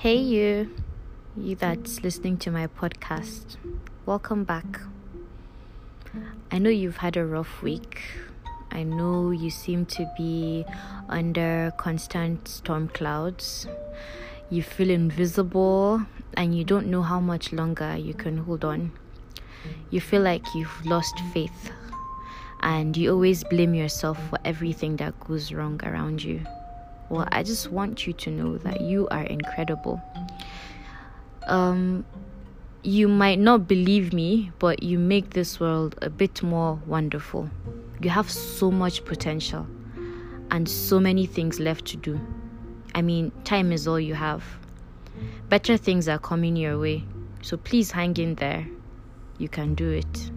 Hey, you, you that's listening to my podcast. Welcome back. I know you've had a rough week. I know you seem to be under constant storm clouds. You feel invisible and you don't know how much longer you can hold on. You feel like you've lost faith and you always blame yourself for everything that goes wrong around you. Well, I just want you to know that you are incredible. Um, you might not believe me, but you make this world a bit more wonderful. You have so much potential and so many things left to do. I mean, time is all you have. Better things are coming your way, so please hang in there. You can do it.